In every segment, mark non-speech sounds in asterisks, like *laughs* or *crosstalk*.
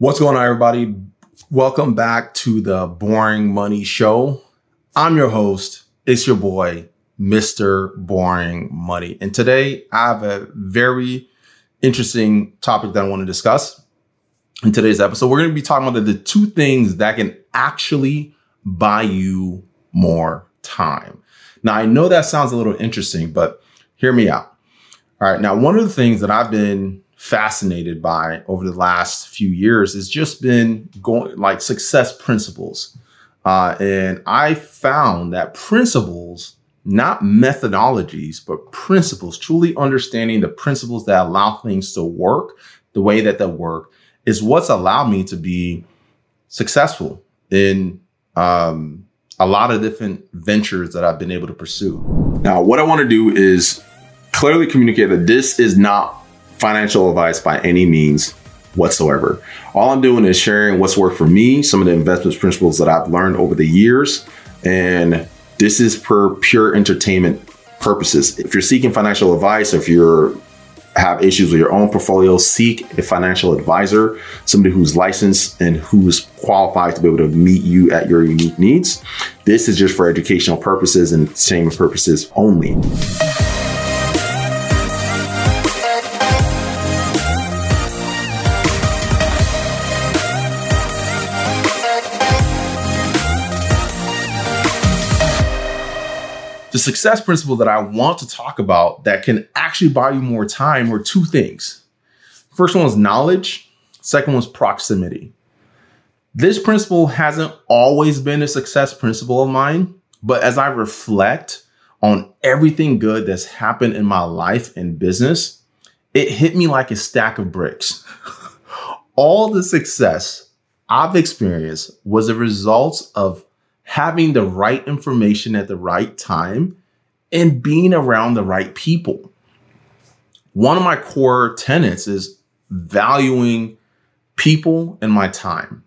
What's going on, everybody? Welcome back to the Boring Money Show. I'm your host. It's your boy, Mr. Boring Money. And today I have a very interesting topic that I want to discuss in today's episode. We're going to be talking about the, the two things that can actually buy you more time. Now, I know that sounds a little interesting, but hear me out. All right. Now, one of the things that I've been fascinated by over the last few years has just been going like success principles. Uh, and I found that principles, not methodologies, but principles, truly understanding the principles that allow things to work the way that they work is what's allowed me to be successful in um, a lot of different ventures that I've been able to pursue. Now, what I want to do is clearly communicate that this is not financial advice by any means whatsoever. All I'm doing is sharing what's worked for me, some of the investment principles that I've learned over the years, and this is for pure entertainment purposes. If you're seeking financial advice, if you're have issues with your own portfolio, seek a financial advisor, somebody who's licensed and who's qualified to be able to meet you at your unique needs. This is just for educational purposes and same purposes only. Success principle that I want to talk about that can actually buy you more time are two things. First one is knowledge, second one is proximity. This principle hasn't always been a success principle of mine, but as I reflect on everything good that's happened in my life and business, it hit me like a stack of bricks. *laughs* All the success I've experienced was a result of having the right information at the right time and being around the right people. One of my core tenets is valuing people and my time.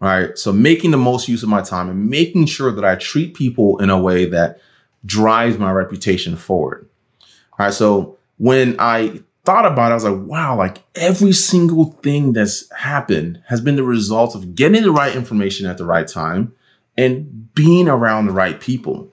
Right. So making the most use of my time and making sure that I treat people in a way that drives my reputation forward. All right. So when I thought about it, I was like, wow, like every single thing that's happened has been the result of getting the right information at the right time and being around the right people.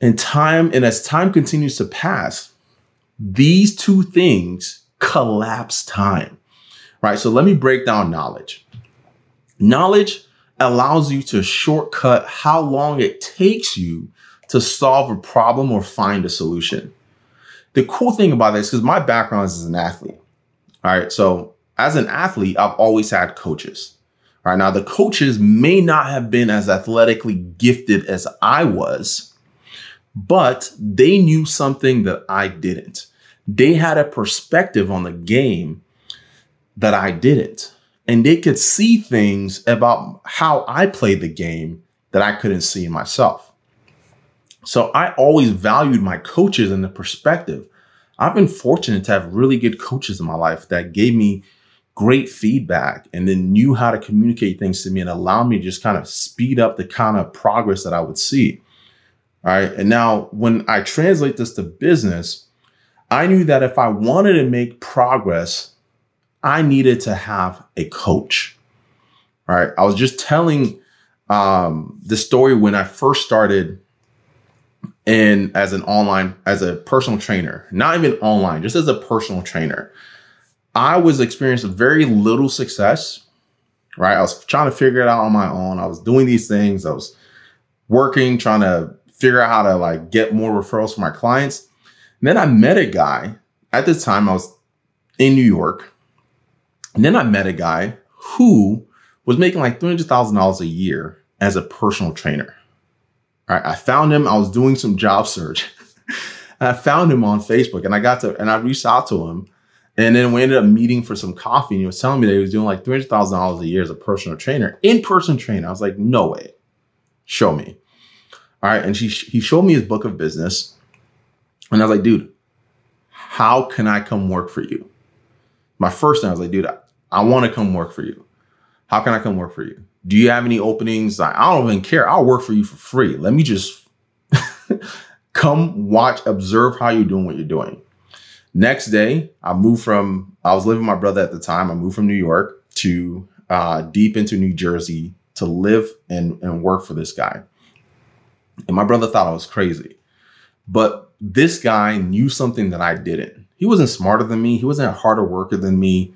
And time, and as time continues to pass, these two things collapse time, right? So let me break down knowledge. Knowledge allows you to shortcut how long it takes you to solve a problem or find a solution. The cool thing about this, because my background is as an athlete. All right. So as an athlete, I've always had coaches. Right now, the coaches may not have been as athletically gifted as I was, but they knew something that I didn't. They had a perspective on the game that I didn't. And they could see things about how I played the game that I couldn't see in myself. So I always valued my coaches and the perspective. I've been fortunate to have really good coaches in my life that gave me great feedback and then knew how to communicate things to me and allow me to just kind of speed up the kind of progress that I would see. All right. And now when I translate this to business, I knew that if I wanted to make progress, I needed to have a coach. All right. I was just telling um, the story when I first started in as an online, as a personal trainer, not even online, just as a personal trainer. I was experiencing very little success, right? I was trying to figure it out on my own. I was doing these things. I was working, trying to figure out how to like get more referrals from my clients. And then I met a guy at the time I was in New York. And then I met a guy who was making like $300,000 a year as a personal trainer. All right. I found him. I was doing some job search. *laughs* I found him on Facebook and I got to, and I reached out to him and then we ended up meeting for some coffee and he was telling me that he was doing like $300,000 a year as a personal trainer, in person trainer. I was like, no way. Show me. All right. And she, he showed me his book of business. And I was like, dude, how can I come work for you? My first thing I was like, dude, I, I want to come work for you. How can I come work for you? Do you have any openings? I don't even care. I'll work for you for free. Let me just *laughs* come watch, observe how you're doing what you're doing. Next day, I moved from, I was living with my brother at the time. I moved from New York to uh, deep into New Jersey to live and, and work for this guy. And my brother thought I was crazy. But this guy knew something that I didn't. He wasn't smarter than me. He wasn't a harder worker than me.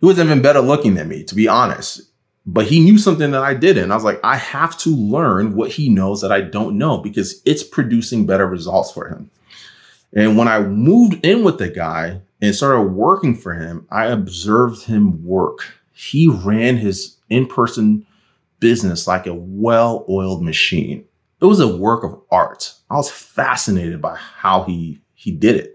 He wasn't even better looking than me, to be honest. But he knew something that I didn't. I was like, I have to learn what he knows that I don't know because it's producing better results for him. And when I moved in with the guy and started working for him, I observed him work. He ran his in person business like a well oiled machine. It was a work of art. I was fascinated by how he, he did it.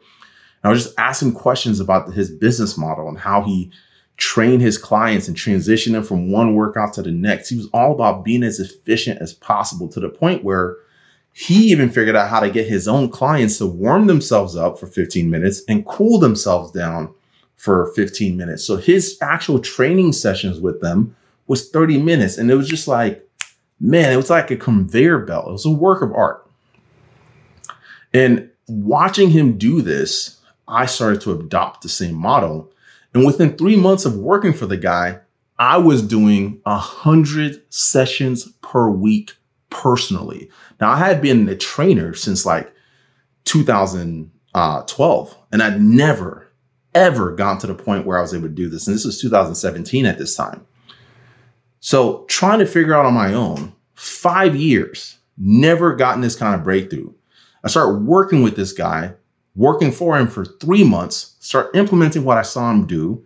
And I was just asking questions about his business model and how he trained his clients and transitioned them from one workout to the next. He was all about being as efficient as possible to the point where he even figured out how to get his own clients to warm themselves up for 15 minutes and cool themselves down for 15 minutes. So his actual training sessions with them was 30 minutes. And it was just like, man, it was like a conveyor belt. It was a work of art. And watching him do this, I started to adopt the same model. And within three months of working for the guy, I was doing a hundred sessions per week personally. Now I had been a trainer since like 2012 uh, and I'd never, ever gotten to the point where I was able to do this. And this was 2017 at this time. So trying to figure out on my own, five years, never gotten this kind of breakthrough. I start working with this guy, working for him for three months, start implementing what I saw him do.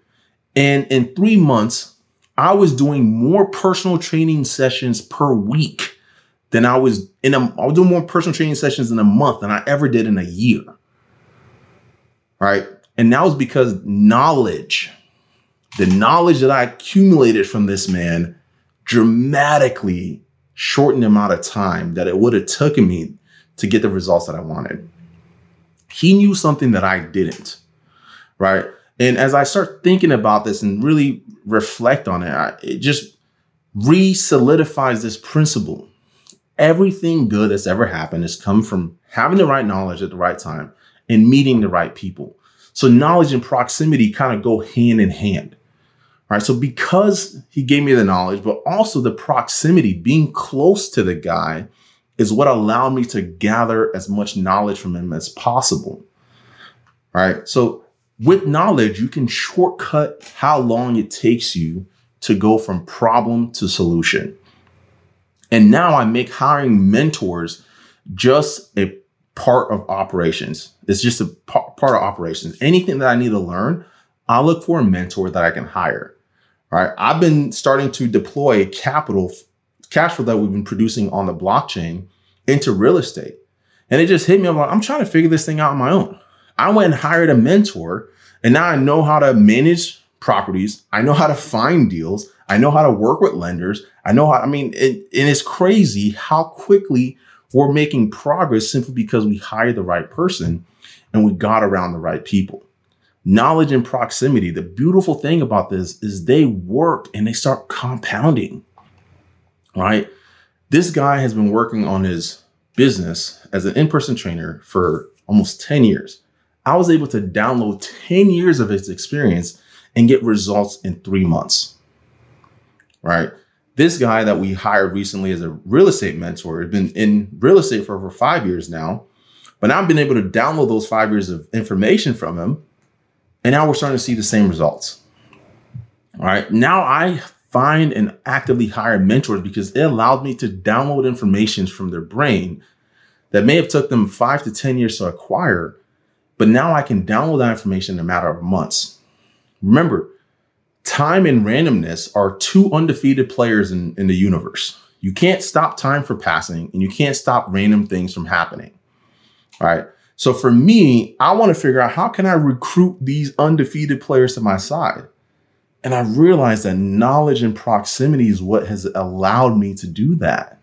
And in three months, I was doing more personal training sessions per week than I was in a, I was doing more personal training sessions in a month than I ever did in a year. Right. And that was because knowledge, the knowledge that I accumulated from this man dramatically shortened the amount of time that it would have taken me to get the results that I wanted. He knew something that I didn't. Right. And as I start thinking about this and really reflect on it, I, it just re solidifies this principle everything good that's ever happened has come from having the right knowledge at the right time and meeting the right people. So knowledge and proximity kind of go hand in hand. All right. So because he gave me the knowledge, but also the proximity, being close to the guy is what allowed me to gather as much knowledge from him as possible. Right. So with knowledge, you can shortcut how long it takes you to go from problem to solution. And now I make hiring mentors just a part of operations. It's just a part of operations. Anything that I need to learn, I'll look for a mentor that I can hire. Right. I've been starting to deploy capital, cash flow that we've been producing on the blockchain into real estate. And it just hit me. I'm like, I'm trying to figure this thing out on my own. I went and hired a mentor and now I know how to manage properties. I know how to find deals. I know how to work with lenders. I know how, I mean, it, and it's crazy how quickly we're making progress simply because we hired the right person and we got around the right people. Knowledge and proximity. The beautiful thing about this is they work and they start compounding, right? This guy has been working on his business as an in person trainer for almost 10 years. I was able to download 10 years of his experience and get results in three months right? This guy that we hired recently as a real estate mentor has been in real estate for over five years now. But now I've been able to download those five years of information from him. And now we're starting to see the same results. All right. Now I find and actively hire mentors because it allowed me to download information from their brain that may have took them five to 10 years to acquire. But now I can download that information in a matter of months. Remember, time and randomness are two undefeated players in, in the universe. You can't stop time from passing and you can't stop random things from happening. All right. So for me, I want to figure out how can I recruit these undefeated players to my side? And I realized that knowledge and proximity is what has allowed me to do that.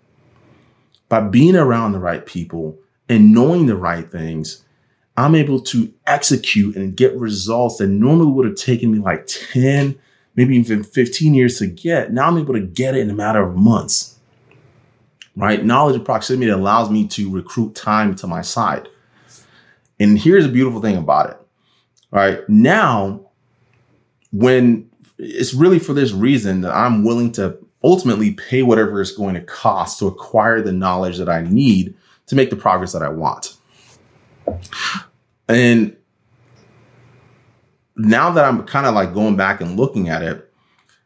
By being around the right people and knowing the right things, I'm able to execute and get results that normally would have taken me like 10, maybe even 15 years to get. Now I'm able to get it in a matter of months. Right? Knowledge and proximity allows me to recruit time to my side. And here's the beautiful thing about it. Right. Now, when it's really for this reason that I'm willing to ultimately pay whatever it's going to cost to acquire the knowledge that I need to make the progress that I want. And now that I'm kind of like going back and looking at it,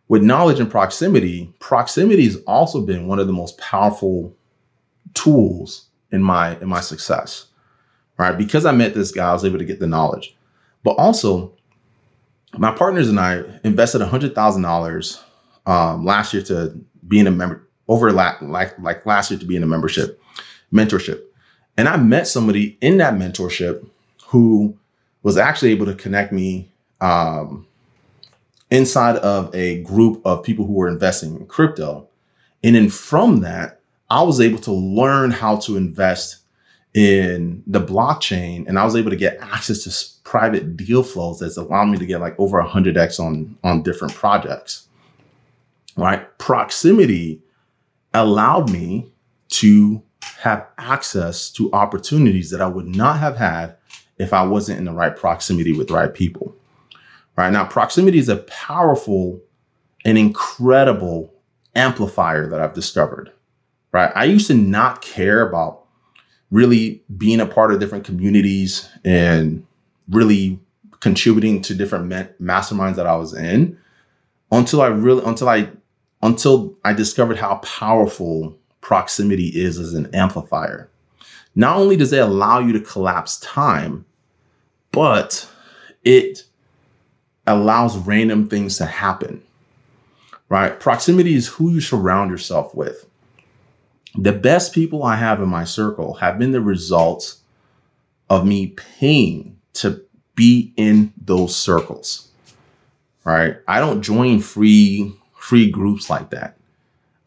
with knowledge and proximity, proximity has also been one of the most powerful tools in my in my success. Right? Because I met this guy, I was able to get the knowledge. But also, my partners and I invested hundred thousand um, dollars last year to be in a member over like like last year to be in a membership mentorship, and I met somebody in that mentorship who was actually able to connect me um, inside of a group of people who were investing in crypto. And then from that, I was able to learn how to invest in the blockchain and I was able to get access to private deal flows that's allowed me to get like over 100x on, on different projects. Right? Proximity allowed me to have access to opportunities that I would not have had if I wasn't in the right proximity with the right people. Right now, proximity is a powerful and incredible amplifier that I've discovered. Right. I used to not care about really being a part of different communities and really contributing to different masterminds that I was in until I really, until I, until I discovered how powerful proximity is as an amplifier. Not only does it allow you to collapse time, but it allows random things to happen, right? Proximity is who you surround yourself with. The best people I have in my circle have been the results of me paying to be in those circles, right? I don't join free free groups like that.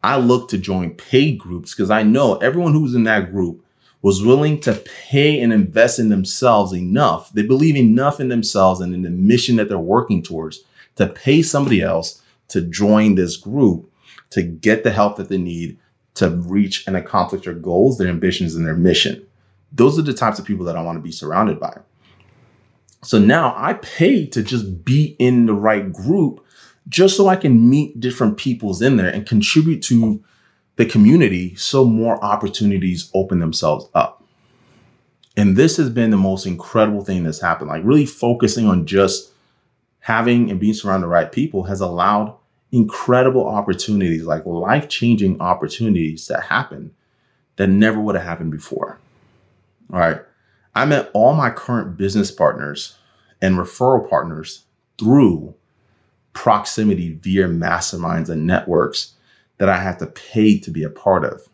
I look to join paid groups because I know everyone who's in that group was willing to pay and invest in themselves enough. They believe enough in themselves and in the mission that they're working towards to pay somebody else to join this group to get the help that they need to reach and accomplish their goals, their ambitions, and their mission. Those are the types of people that I want to be surrounded by. So now I pay to just be in the right group just so I can meet different peoples in there and contribute to the community so more opportunities open themselves up. And this has been the most incredible thing that's happened. Like really focusing on just having and being surrounded the right people has allowed incredible opportunities, like life changing opportunities that happen that never would have happened before. All right. I met all my current business partners and referral partners through proximity via masterminds and networks that I have to pay to be a part of.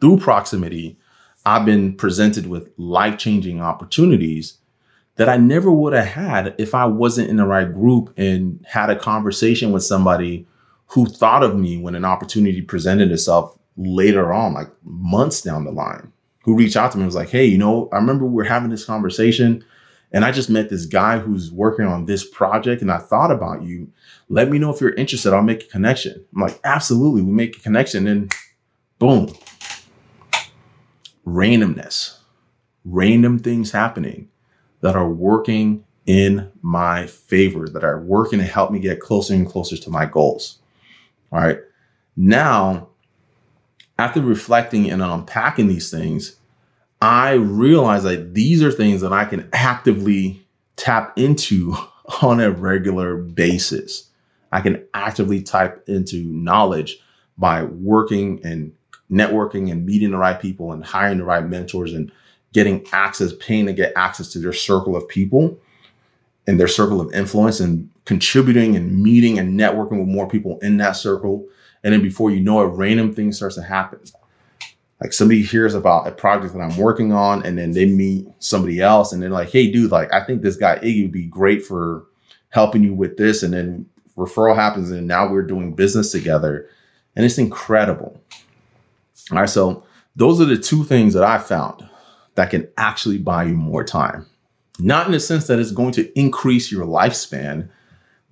Through proximity, I've been presented with life changing opportunities that I never would have had if I wasn't in the right group and had a conversation with somebody who thought of me when an opportunity presented itself later on, like months down the line, who reached out to me and was like, Hey, you know, I remember we are having this conversation and I just met this guy who's working on this project and I thought about you. Let me know if you're interested. I'll make a connection. I'm like, absolutely. We make a connection and boom. Randomness, random things happening that are working in my favor, that are working to help me get closer and closer to my goals. All right. Now, after reflecting and unpacking these things, I realize that these are things that I can actively tap into *laughs* on a regular basis. I can actively type into knowledge by working and networking and meeting the right people and hiring the right mentors and getting access, paying to get access to their circle of people and their circle of influence and contributing and meeting and networking with more people in that circle. And then before you know it, random things starts to happen. Like somebody hears about a project that I'm working on and then they meet somebody else and they're like, hey, dude, like I think this guy Iggy would be great for helping you with this. And then referral happens and now we're doing business together. And it's incredible. All right. So those are the two things that I found that can actually buy you more time. Not in the sense that it's going to increase your lifespan,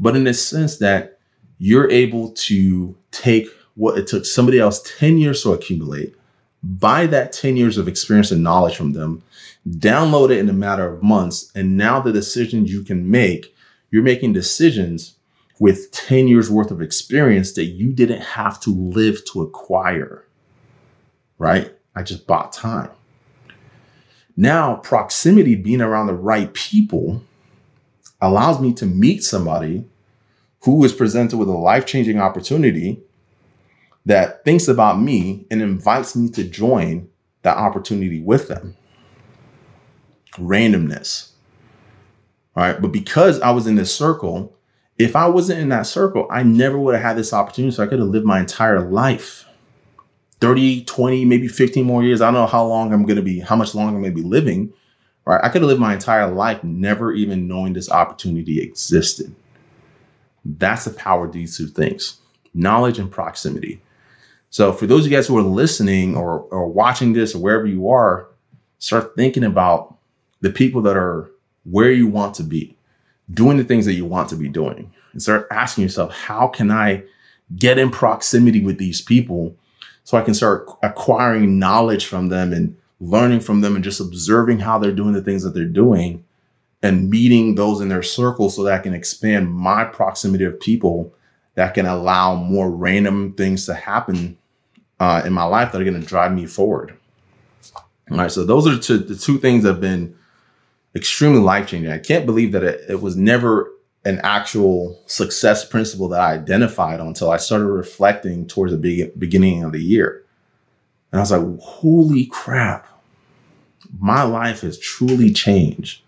but in the sense that you're able to take what it took somebody else 10 years to accumulate buy that 10 years of experience and knowledge from them, download it in a matter of months. And now the decisions you can make, you're making decisions with 10 years worth of experience that you didn't have to live to acquire. Right? I just bought time. Now, proximity, being around the right people, allows me to meet somebody who is presented with a life changing opportunity that thinks about me and invites me to join that opportunity with them. Randomness. All right. But because I was in this circle, if I wasn't in that circle, I never would have had this opportunity. So I could have lived my entire life 30, 20, maybe 15 more years. I don't know how long I'm going to be, how much longer I'm going to be living. Right. I could have lived my entire life never even knowing this opportunity existed. That's the power of these two things knowledge and proximity. So for those of you guys who are listening or, or watching this or wherever you are, start thinking about the people that are where you want to be, doing the things that you want to be doing, and start asking yourself, how can I get in proximity with these people so I can start acquiring knowledge from them and learning from them and just observing how they're doing the things that they're doing and meeting those in their circle so that I can expand my proximity of people that can allow more random things to happen uh, in my life that are going to drive me forward. All right. So those are two, the two things that have been extremely life changing. I can't believe that it, it was never an actual success principle that I identified until I started reflecting towards the be- beginning of the year. And I was like, holy crap, my life has truly changed.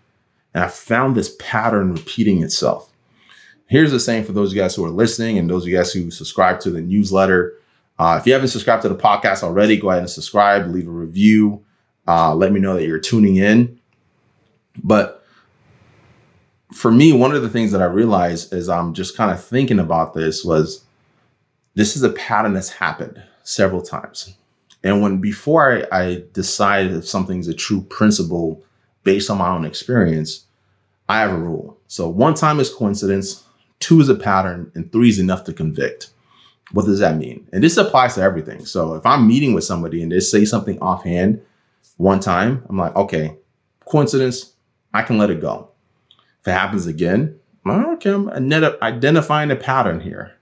And I found this pattern repeating itself. Here's the same for those of you guys who are listening and those of you guys who subscribe to the newsletter. Uh, if you haven't subscribed to the podcast already, go ahead and subscribe, leave a review, uh, let me know that you're tuning in. But for me, one of the things that I realized as I'm just kind of thinking about this was this is a pattern that's happened several times. And when before I, I decide if something's a true principle based on my own experience, I have a rule. So one time is coincidence, two is a pattern, and three is enough to convict. What does that mean? And this applies to everything. So if I'm meeting with somebody and they say something offhand one time, I'm like, okay, coincidence, I can let it go. If it happens again, okay, I'm identifying a pattern here.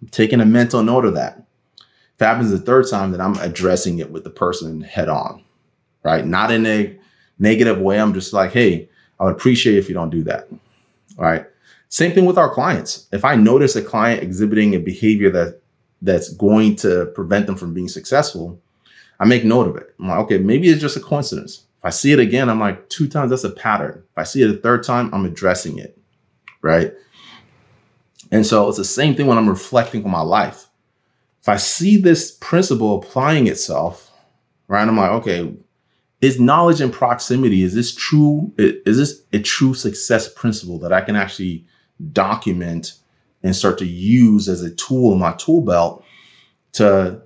I'm taking a mental note of that. If it happens the third time, then I'm addressing it with the person head on, right? Not in a negative way. I'm just like, hey, I would appreciate if you don't do that. All right. Same thing with our clients. If I notice a client exhibiting a behavior that that's going to prevent them from being successful, I make note of it. I'm like, okay, maybe it's just a coincidence. If I see it again, I'm like, two times, that's a pattern. If I see it a third time, I'm addressing it. Right. And so it's the same thing when I'm reflecting on my life. If I see this principle applying itself, right, I'm like, okay, is knowledge and proximity, is this true? Is this a true success principle that I can actually document and start to use as a tool in my tool belt to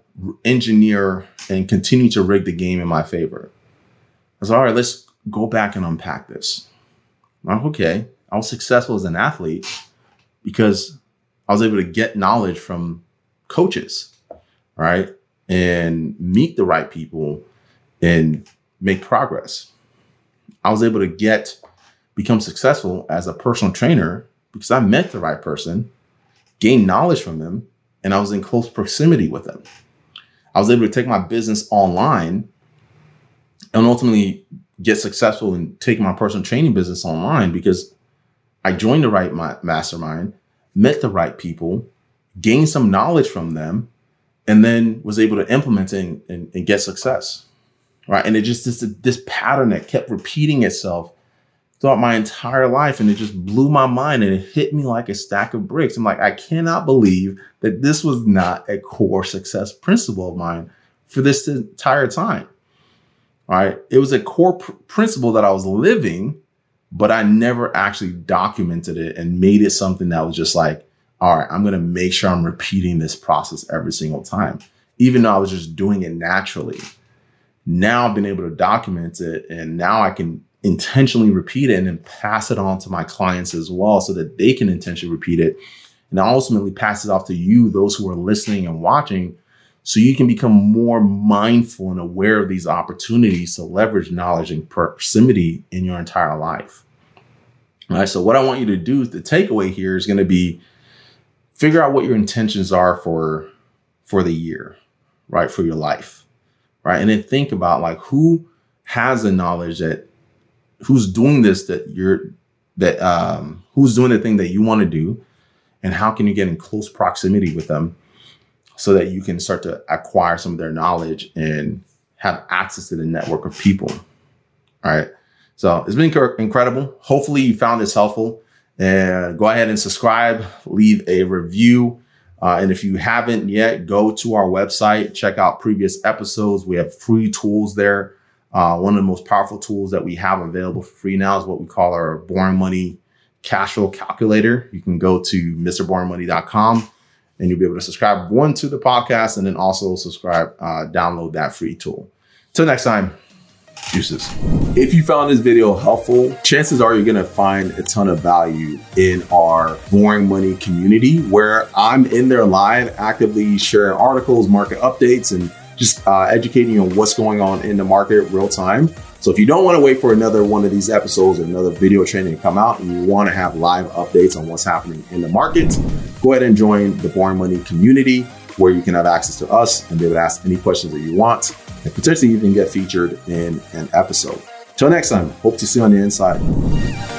engineer and continue to rig the game in my favor? I was all right, let's go back and unpack this. Like, okay, I was successful as an athlete because I was able to get knowledge from coaches, right? And meet the right people and make progress. I was able to get become successful as a personal trainer because I met the right person, gained knowledge from them, and I was in close proximity with them. I was able to take my business online and ultimately get successful in taking my personal training business online because I joined the right mastermind, met the right people, gained some knowledge from them, and then was able to implement and, and, and get success. Right. And it just this this pattern that kept repeating itself throughout my entire life. And it just blew my mind and it hit me like a stack of bricks. I'm like, I cannot believe that this was not a core success principle of mine for this entire time. Right. It was a core pr- principle that I was living, but I never actually documented it and made it something that was just like, all right, I'm going to make sure I'm repeating this process every single time, even though I was just doing it naturally. Now I've been able to document it and now I can intentionally repeat it and then pass it on to my clients as well so that they can intentionally repeat it and ultimately pass it off to you, those who are listening and watching, so you can become more mindful and aware of these opportunities to leverage knowledge and proximity in your entire life. All right. So what I want you to do, the takeaway here is going to be figure out what your intentions are for for the year, right? For your life, right? And then think about like who has the knowledge that who's doing this that you're that um who's doing the thing that you want to do and how can you get in close proximity with them so that you can start to acquire some of their knowledge and have access to the network of people. All right. So it's been incredible. Hopefully you found this helpful and go ahead and subscribe, leave a review. Uh, and if you haven't yet, go to our website, check out previous episodes. We have free tools there. Uh, one of the most powerful tools that we have available for free now is what we call our Boring Money Cash Flow Calculator. You can go to MrBoringMoney.com and you'll be able to subscribe one to the podcast and then also subscribe, uh, download that free tool. Till next time juices. If you found this video helpful, chances are you're gonna find a ton of value in our Boring Money community where I'm in there live, actively sharing articles, market updates, and just uh, educating you on what's going on in the market real time. So if you don't want to wait for another one of these episodes or another video training to come out and you want to have live updates on what's happening in the market, go ahead and join the Boring Money community where you can have access to us and be able to ask any questions that you want and potentially even get featured in an episode. Till next time, hope to see you on the inside.